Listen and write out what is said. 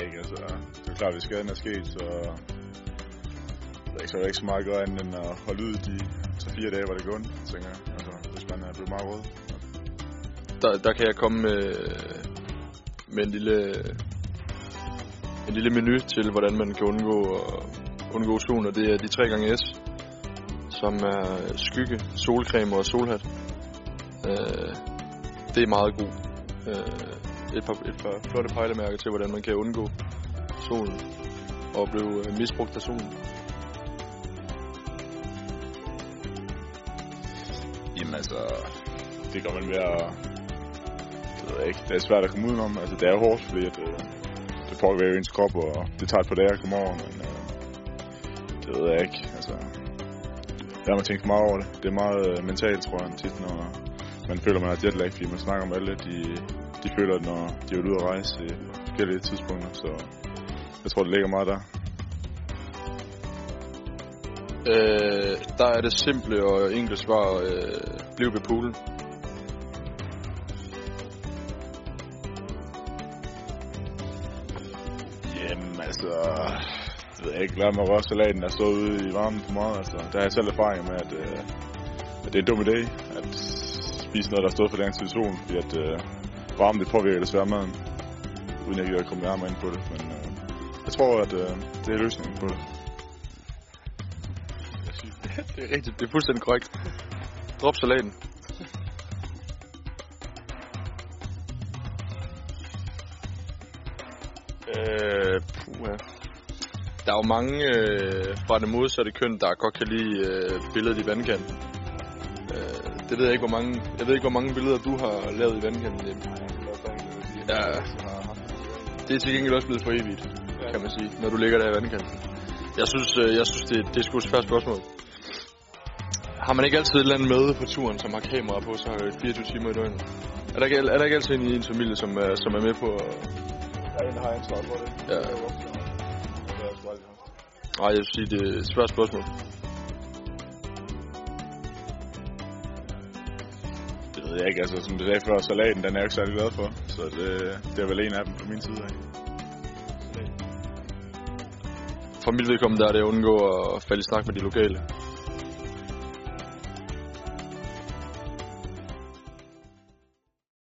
jeg ikke, altså. Det er klart, hvis skaden er sket, så... så er ikke så, ikke så meget at gøre andet end at holde ud de 3-4 dage, hvor det går ondt, tænker jeg. Altså, hvis man er blevet meget rød. Der, der kan jeg komme med, med en lille en lille menu til, hvordan man kan undgå, undgå solen, og det er de 3 gange S, som er skygge, solcreme og solhat. Øh, det er meget god. Øh, et, par, et par flotte pejlemærker til, hvordan man kan undgå solen og blive øh, misbrugt af solen. Jamen altså, det gør man ved at... Det ved jeg ikke. Det er svært at komme udenom. Altså, det er hårdt, fordi at, øh, det påvirker ens krop, og det tager et par dage at komme over, men øh, det ved jeg ikke. Altså, der har man tænkt meget over det. Det er meget øh, mentalt, tror jeg, tit, når man føler, man har jetlag, fordi man snakker om alle, de, de føler, når de er ude at rejse i forskellige tidspunkter, så jeg tror, det ligger meget der. Øh, der er det simple og enkle svar, øh, bliv ved poolen. Jamen altså, det ved jeg ikke, lad mig røre salaten, der står ude i varmen for meget. Altså, der har jeg selv erfaring med, at, øh, at det er en dum idé at spise noget, der står for lang tid i solen, fordi at øh, varmen det påvirker desværre maden, uden jeg gider at komme nærmere ind på det. Men øh, jeg tror, at øh, det er løsningen på det. det er rigtigt, det er fuldstændig korrekt. Drop salaten. øh, puha. Der er jo mange øh, fra det modsatte køn, der godt kan lide øh, billedet i vandkanten. Øh, det ved jeg ikke, hvor mange, jeg ved ikke, hvor mange billeder du har lavet i vandkanten. Jim. Ja, det er til gengæld også blevet for evigt, kan man sige, når du ligger der i vandkanten. Jeg synes, øh, jeg synes det, det er sgu et svært spørgsmål. Har man ikke altid et eller andet med på turen, som har kamera på sig 24 timer i døgnet? Er der ikke, er der ikke altid en i ens familie, som er, som er med på... Der er en, har ansvar for det. Ja. Er er. Nej, jeg vil sige, det er et svært spørgsmål. Ved jeg ikke, altså som du sagde før, salaten, den er jeg ikke særlig glad for. Så det, det er vel en af dem på min side af. For mit vedkommende der er det at undgå at falde i snak med de lokale.